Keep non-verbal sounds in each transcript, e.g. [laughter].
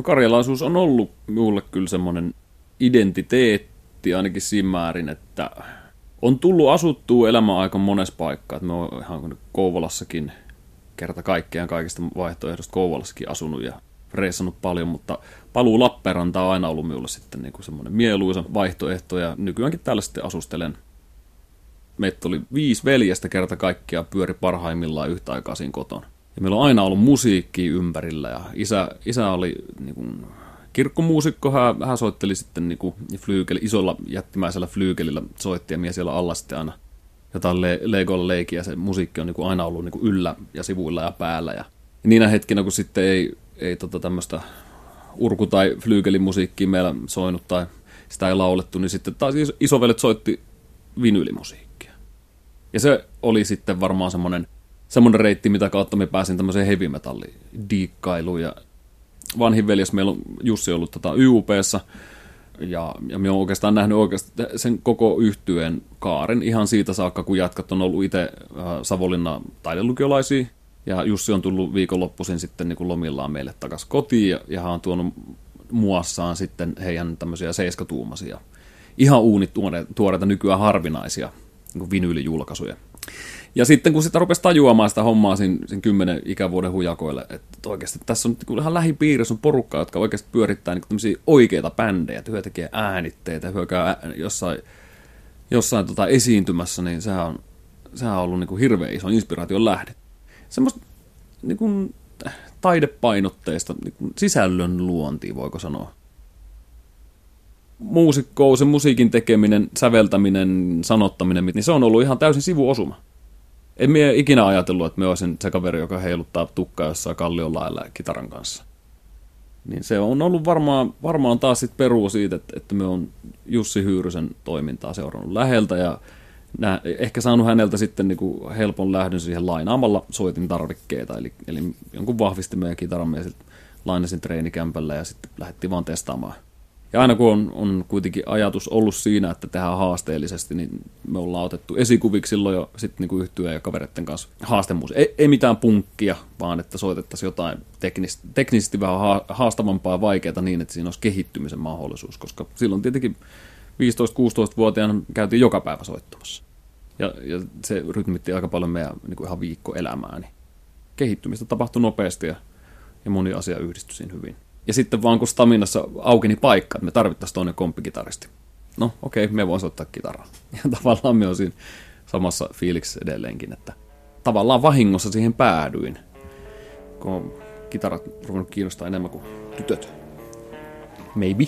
No karjalaisuus on ollut minulle kyllä semmoinen identiteetti ainakin siinä määrin, että on tullut asuttua elämän aika monessa paikkaa. Me on ihan Kouvolassakin kerta kaikkiaan kaikista vaihtoehdosta Kouvolassakin asunut ja reissannut paljon, mutta paluu Lappeenranta on aina ollut minulle sitten niin kuin semmoinen mieluisa vaihtoehto ja nykyäänkin täällä sitten asustelen. Meitä oli viisi veljestä kerta kaikkiaan pyöri parhaimmillaan yhtä aikaa siinä kotona. Ja meillä on aina ollut musiikki ympärillä ja isä, isä oli niin kuin, kirkkomuusikko, hän, hän soitteli sitten niin kuin, flyykeli, isolla jättimäisellä flyykelillä soitti ja mies siellä alla sitten aina jotain le- Legolla leikkiä ja se musiikki on niin kuin aina ollut niin kuin yllä ja sivuilla ja päällä. Ja, ja niinä hetkinä, kun sitten ei, ei tota tämmöistä urku- tai flyykelimusiikkia meillä soinut tai sitä ei laulettu, niin sitten taas isovelet soitti vinylimusiikkia. Ja se oli sitten varmaan semmoinen semmoinen reitti, mitä kautta me pääsin tämmöiseen heavy metalliin diikkailuun. Ja vanhin veljes meillä on Jussi ollut tota YUPssa, ja, ja me on oikeastaan nähnyt oikeastaan sen koko yhtyeen kaaren ihan siitä saakka, kun jatkat on ollut itse äh, Savonlinnan taidelukiolaisia, ja Jussi on tullut viikonloppuisin sitten niin kuin lomillaan meille takaisin kotiin, ja, ja hän on tuonut muassaan sitten heidän tämmöisiä seiskatuumaisia, ihan uunit tuoreita nykyään harvinaisia niin vinyylijulkaisuja. Ja sitten kun sitä rupesi tajuamaan sitä hommaa siinä, siinä kymmenen ikävuoden hujakoille, että oikeasti tässä on niin ihan lähipiirissä on porukka, jotka oikeasti pyörittää niin oikeita bändejä, että hyö tekee äänitteitä, hyö käy jossain, jossain tota esiintymässä, niin sehän on, sehän on ollut niin kuin hirveän iso inspiraation lähde. Semmoista niin kuin, taidepainotteista niin kuin sisällön luontia, voiko sanoa. Muusikko, se musiikin tekeminen, säveltäminen, sanottaminen, niin se on ollut ihan täysin sivuosuma en mie ikinä ajatellut, että me olisin se kaveri, joka heiluttaa tukkaa jossain kallion lailla kitaran kanssa. Niin se on ollut varmaan, varmaan taas sit peruu siitä, että, että me on Jussi Hyyrysen toimintaa seurannut läheltä ja nä, ehkä saanut häneltä sitten niinku helpon lähdön siihen lainaamalla soitin tarvikkeita, eli, eli jonkun vahvistimen ja kitaran lainasin treenikämpällä ja sitten lähdettiin vaan testaamaan ja aina kun on, on kuitenkin ajatus ollut siinä, että tehdään haasteellisesti, niin me ollaan otettu esikuviksi silloin jo sitten niin yhtyä ja kavereiden kanssa haastemuus. Ei, ei mitään punkkia, vaan että soitettaisiin jotain teknisesti, teknisesti vähän haastavampaa ja vaikeaa niin, että siinä olisi kehittymisen mahdollisuus, koska silloin tietenkin 15-16-vuotiaana käytiin joka päivä soittamassa. Ja, ja se rytmitti aika paljon meidän niin kuin ihan viikkoelämää. Niin kehittymistä tapahtui nopeasti ja, ja moni asia yhdistyi siinä hyvin. Ja sitten vaan kun Staminassa aukeni paikka, että me tarvittaisiin toinen komppikitaristi. No okei, okay, me voin soittaa kitaraa. [laughs] Ja tavallaan me on siinä samassa fiiliksessä edelleenkin, että tavallaan vahingossa siihen päädyin, kun kitarat ruvennut kiinnostaa enemmän kuin tytöt. Maybe.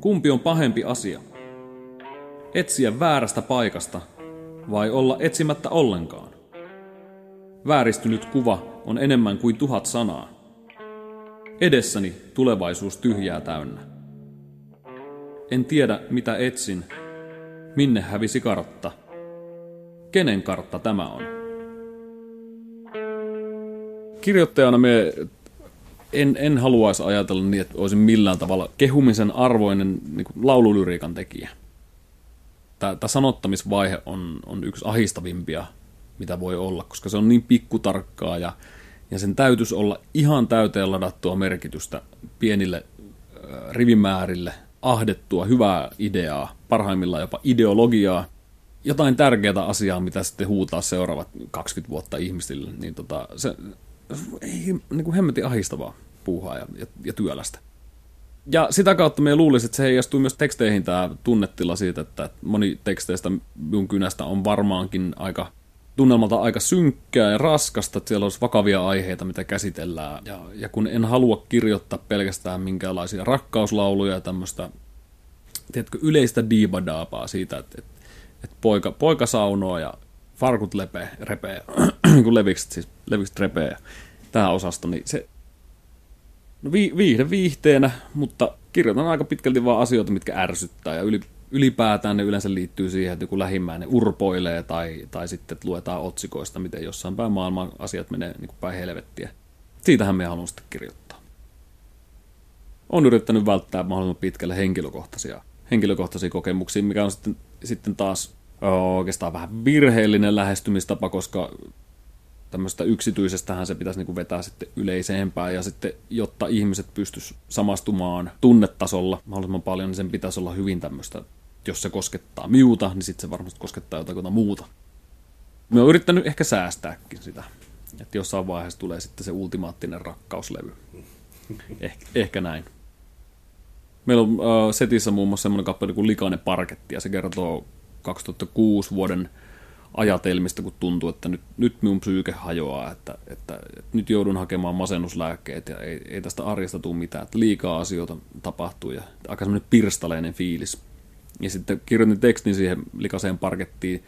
Kumpi on pahempi asia? Etsiä väärästä paikasta vai olla etsimättä ollenkaan? Vääristynyt kuva on enemmän kuin tuhat sanaa. Edessäni tulevaisuus tyhjää täynnä. En tiedä, mitä etsin. Minne hävisi kartta? Kenen kartta tämä on? Kirjoittajana me en, en haluaisi ajatella niin, että olisin millään tavalla kehumisen arvoinen niin laululyriikan tekijä. Tämä, tämä sanottamisvaihe on, on yksi ahistavimpia mitä voi olla, koska se on niin pikkutarkkaa ja, ja sen täytyisi olla ihan täyteen ladattua merkitystä pienille äh, rivimäärille, ahdettua hyvää ideaa, parhaimmillaan jopa ideologiaa, jotain tärkeää asiaa, mitä sitten huutaa seuraavat 20 vuotta ihmisille, niin tota, se ei niin kuin hemmetin ahistavaa puuhaa ja, ja, ja työlästä. Ja sitä kautta me luulisin, että se heijastuu myös teksteihin tämä tunnetila siitä, että moni teksteistä minun kynästä on varmaankin aika tunnelmalta aika synkkää ja raskasta, että siellä olisi vakavia aiheita, mitä käsitellään. Ja, ja kun en halua kirjoittaa pelkästään minkäänlaisia rakkauslauluja ja tämmöistä, tiedätkö, yleistä diibadaapaa siitä, että, että, että poika, poika saunoo ja farkut lepee, repee, [clears throat] kun levikset siis, levikset repee. Tämä osasto, niin se, no vi, viihde viihteenä, mutta kirjoitan aika pitkälti vaan asioita, mitkä ärsyttää ja yli, ylipäätään ne yleensä liittyy siihen, että joku lähimmäinen urpoilee tai, tai sitten että luetaan otsikoista, miten jossain päin maailman asiat menee niin kuin päin helvettiä. Siitähän me haluan sitten kirjoittaa. Olen yrittänyt välttää mahdollisimman pitkälle henkilökohtaisia, henkilökohtaisia kokemuksia, mikä on sitten, sitten taas oikeastaan vähän virheellinen lähestymistapa, koska tämmöistä yksityisestähän se pitäisi niin vetää sitten yleisempään ja sitten, jotta ihmiset pystyis samastumaan tunnetasolla mahdollisimman paljon, niin sen pitäisi olla hyvin tämmöistä, jos se koskettaa miuta, niin sitten se varmasti koskettaa jotain muuta. Me on yrittänyt ehkä säästääkin sitä, että jossain vaiheessa tulee sitten se ultimaattinen rakkauslevy. Eh, ehkä näin. Meillä on uh, setissä muun muassa semmoinen kappale kuin Likainen parketti, ja se kertoo 2006 vuoden ajatelmista, kun tuntuu, että nyt, nyt minun psyyke hajoaa, että, että, että nyt joudun hakemaan masennuslääkkeet ja ei, ei tästä arjesta tule mitään, että liikaa asioita tapahtuu ja aika semmoinen pirstaleinen fiilis. Ja sitten kirjoitin tekstin siihen likaseen parkettiin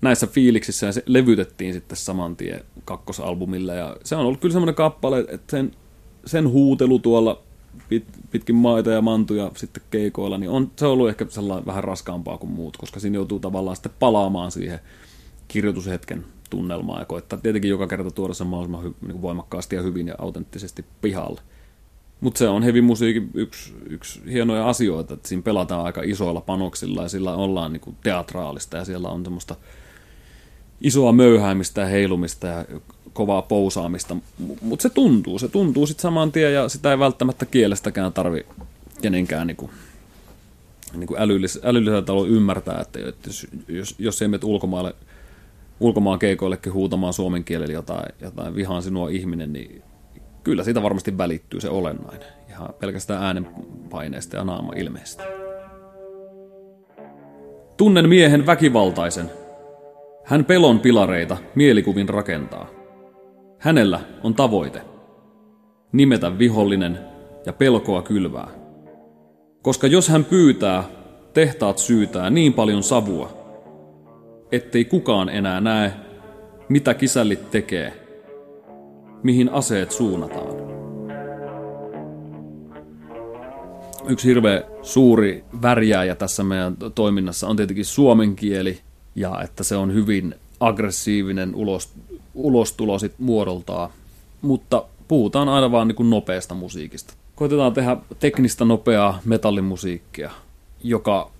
näissä fiiliksissä ja se levytettiin sitten saman tien kakkosalbumille ja se on ollut kyllä semmoinen kappale, että sen, sen huutelu tuolla pit, pitkin maita ja mantuja sitten keikoilla, niin on, se on ollut ehkä sellainen vähän raskaampaa kuin muut, koska siinä joutuu tavallaan sitten palaamaan siihen kirjoitushetken tunnelmaa ja koittaa tietenkin joka kerta tuoda sen mahdollisimman hy, niin voimakkaasti ja hyvin ja autenttisesti pihalle. Mutta se on heavy musiikin yksi, yksi hienoja asioita, että siinä pelataan aika isoilla panoksilla ja sillä ollaan niin kuin teatraalista ja siellä on semmoista isoa möyhäämistä ja heilumista ja kovaa pousaamista, mutta se tuntuu, se tuntuu sitten saman tien ja sitä ei välttämättä kielestäkään tarvi kenenkään niin kuin, niin kuin älyllis, älyllisellä talolla ymmärtää, että jos, jos, jos ei mene ulkomaille – ulkomaan keikoillekin huutamaan suomen kielellä jotain, jotain vihaan sinua ihminen, niin kyllä siitä varmasti välittyy se olennainen. Ihan pelkästään äänenpaineesta ja naama ilmeestä. Tunnen miehen väkivaltaisen. Hän pelon pilareita mielikuvin rakentaa. Hänellä on tavoite. Nimetä vihollinen ja pelkoa kylvää. Koska jos hän pyytää, tehtaat syytää niin paljon savua, ettei kukaan enää näe, mitä kisällit tekee, mihin aseet suunnataan. Yksi hirveä suuri värjääjä tässä meidän toiminnassa on tietenkin suomen kieli, ja että se on hyvin aggressiivinen ulos, ulostulo sit muodoltaan. Mutta puhutaan aina vaan niin nopeasta musiikista. Koitetaan tehdä teknistä nopeaa metallimusiikkia, joka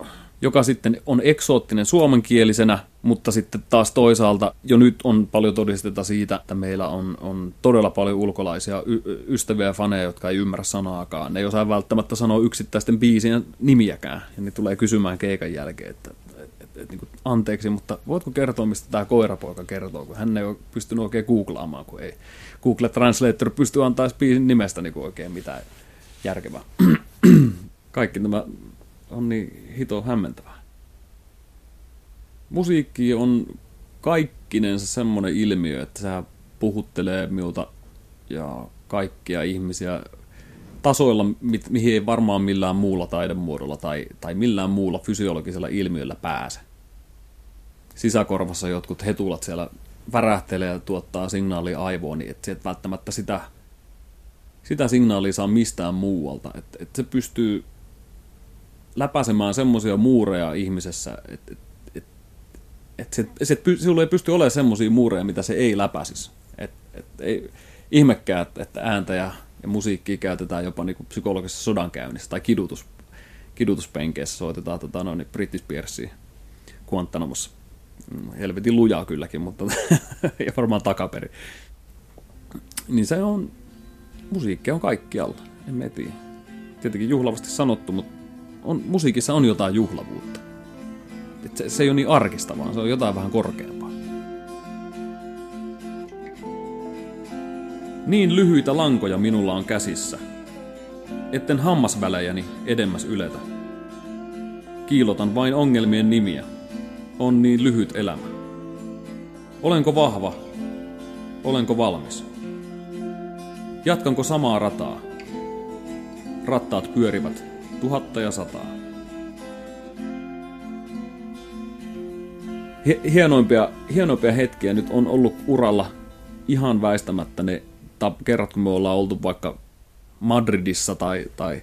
joka sitten on eksoottinen suomenkielisenä, mutta sitten taas toisaalta jo nyt on paljon todisteta siitä, että meillä on, on todella paljon ulkolaisia y- ystäviä ja faneja, jotka ei ymmärrä sanaakaan. Ne ei osaa välttämättä sanoa yksittäisten biisien nimiäkään, ja ne tulee kysymään keikan jälkeen, että et, et, et, niin kuin, anteeksi, mutta voitko kertoa, mistä tämä koirapoika kertoo, kun hän ei ole pystynyt oikein googlaamaan, kun ei Google Translator pysty antaa biisin nimestä niin kuin oikein mitään järkevää. [clears throat] Kaikki nämä on niin hito hämmentävää. Musiikki on kaikkinensa semmoinen ilmiö, että se puhuttelee minulta ja kaikkia ihmisiä tasoilla, mihin ei varmaan millään muulla taidemuodolla tai, tai millään muulla fysiologisella ilmiöllä pääse. Sisäkorvassa jotkut hetulat siellä värähtelee ja tuottaa signaalia aivoon, niin että et välttämättä sitä, sitä signaalia saa mistään muualta. Että et se pystyy läpäisemään semmoisia muureja ihmisessä, että et, et, et se, se, ei pysty olemaan semmoisia muureja, mitä se ei läpäisisi. Et, et, ei, ihmekään, että, ääntä ja, ja musiikkia käytetään jopa niin psykologisessa sodankäynnissä tai kidutus, kidutuspenkeissä soitetaan tota, noin, British Spearsia Guantanamossa. Mm, helvetin lujaa kylläkin, mutta [laughs] ja varmaan takaperi. Niin se on, musiikki on kaikkialla, en tiedä. Tietenkin juhlavasti sanottu, mutta on, musiikissa on jotain juhlavuutta. Et se, se ei ole niin arkista, vaan se on jotain vähän korkeampaa. Niin lyhyitä lankoja minulla on käsissä, etten hammasvälejäni edemmäs yletä. Kiilotan vain ongelmien nimiä. On niin lyhyt elämä. Olenko vahva? Olenko valmis? Jatkanko samaa rataa? Rattaat pyörivät tuhatta ja sataa. Hienoimpia, hienoimpia hetkiä nyt on ollut uralla ihan väistämättä ne kerrat, kun me ollaan oltu vaikka Madridissa tai, tai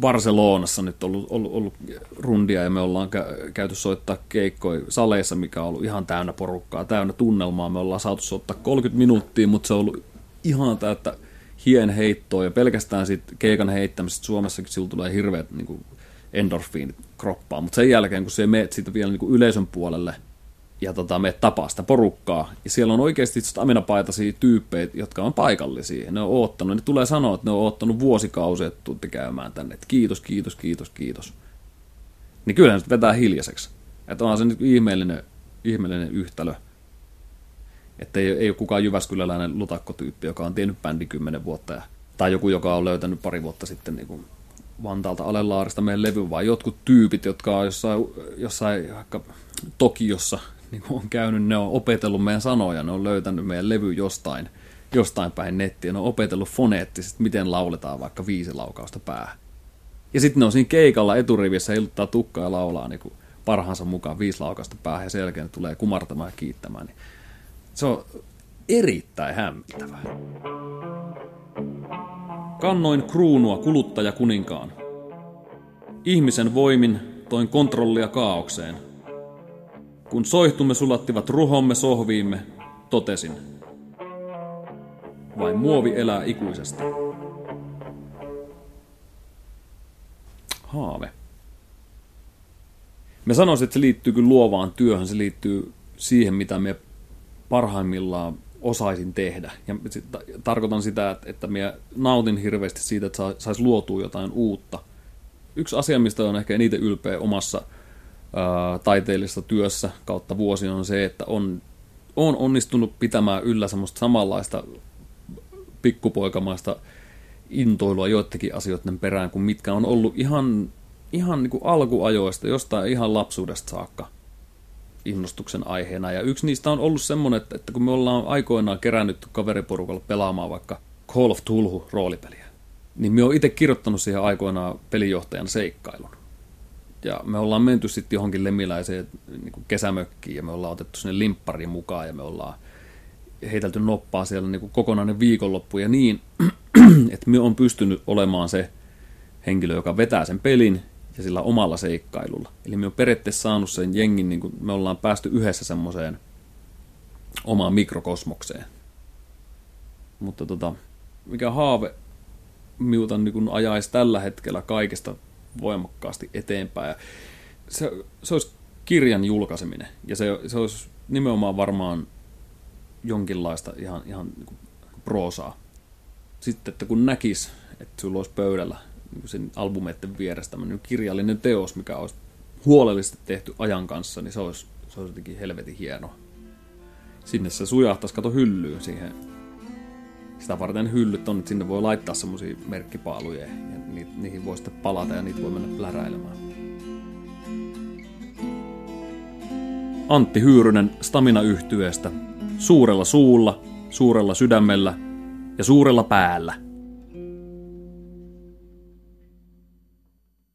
Barcelonassa nyt ollut, ollut, ollut rundia ja me ollaan käyty soittaa keikkoja saleissa, mikä on ollut ihan täynnä porukkaa, täynnä tunnelmaa. Me ollaan saatu soittaa 30 minuuttia, mutta se on ollut ihan täyttä hien heittoa ja pelkästään siitä keikan heittämisestä Suomessakin sillä tulee hirveät niin kuin endorfiinit kroppaan, mutta sen jälkeen kun se meet siitä vielä niin kuin yleisön puolelle ja tota, me tapaa sitä porukkaa. Ja siellä on oikeasti staminapaitaisia tyyppejä, jotka on paikallisia. Ne on oottanut, ne tulee sanoa, että ne on oottanut vuosikausia, että tuutte käymään tänne. Että kiitos, kiitos, kiitos, kiitos. Niin kyllähän se vetää hiljaiseksi. Että onhan se nyt ihmeellinen, ihmeellinen yhtälö. Että ei, ei ole kukaan Jyväskyläläinen lutakkotyyppi, joka on tiennyt bändi kymmenen vuotta. Ja, tai joku, joka on löytänyt pari vuotta sitten niin kuin Vantaalta Alelaarista meidän levy, vaan jotkut tyypit, jotka on jossain, jossain vaikka Tokiossa niin kuin on käynyt, ne on opetellut meidän sanoja, ne on löytänyt meidän levy jostain, jostain päin nettiä, ne on opetellut foneettisesti, miten lauletaan vaikka viisi laukausta päähän. Ja sitten ne on siinä keikalla eturivissä, heiluttaa tukkaa ja laulaa niin kuin parhaansa mukaan viisi laukausta päähän ja sen jälkeen tulee kumartamaan ja kiittämään. Niin se on erittäin hämmentävää. Kannoin kruunua kuluttaja kuninkaan. Ihmisen voimin toin kontrollia kaaukseen. Kun soihtumme sulattivat ruhomme sohviimme, totesin. Vain muovi elää ikuisesti. Haave. Me sanoisin, että se liittyy kyllä luovaan työhön, se liittyy siihen, mitä me parhaimmillaan osaisin tehdä. Ja sit, tarkoitan sitä, että, että minä nautin hirveästi siitä, että saisi luotua jotain uutta. Yksi asia, mistä on ehkä eniten ylpeä omassa ää, taiteellisessa työssä kautta vuosina on se, että on, on onnistunut pitämään yllä semmoista samanlaista pikkupoikamaista intoilua joidenkin asioiden perään, kuin mitkä on ollut ihan, ihan niin kuin alkuajoista, jostain ihan lapsuudesta saakka innostuksen aiheena. Ja yksi niistä on ollut semmoinen, että, että kun me ollaan aikoinaan kerännyt kaveriporukalla pelaamaan vaikka Call of Tulhu roolipeliä, niin me on itse kirjoittanut siihen aikoinaan pelijohtajan seikkailun. Ja me ollaan menty sitten johonkin lemiläiseen niin kesämökkiin ja me ollaan otettu sinne limppari mukaan ja me ollaan heitelty noppaa siellä niin kuin kokonainen viikonloppu ja niin, [clears throat] että me on pystynyt olemaan se henkilö, joka vetää sen pelin ja sillä omalla seikkailulla. Eli me on periaatteessa saanut sen jengin, niin kuin me ollaan päästy yhdessä semmoiseen omaan mikrokosmokseen. Mutta tota, mikä haave miuta niin ajaisi tällä hetkellä kaikesta voimakkaasti eteenpäin. Ja se, se olisi kirjan julkaiseminen. Ja se, se olisi nimenomaan varmaan jonkinlaista ihan, ihan niin kuin proosaa. Sitten, että kun näkis, että sulla olisi pöydällä sen albumeiden vieressä tämmöinen kirjallinen teos, mikä olisi huolellisesti tehty ajan kanssa, niin se olisi, se olisi jotenkin helvetin hieno. Sinne se sujahtaisi, kato hyllyyn siihen. Sitä varten hyllyt on, että sinne voi laittaa semmoisia merkkipaaluja ja niihin voi sitten palata ja niitä voi mennä pläräilemään. Antti Hyyrynen stamina yhtyeestä Suurella suulla, suurella sydämellä ja suurella päällä –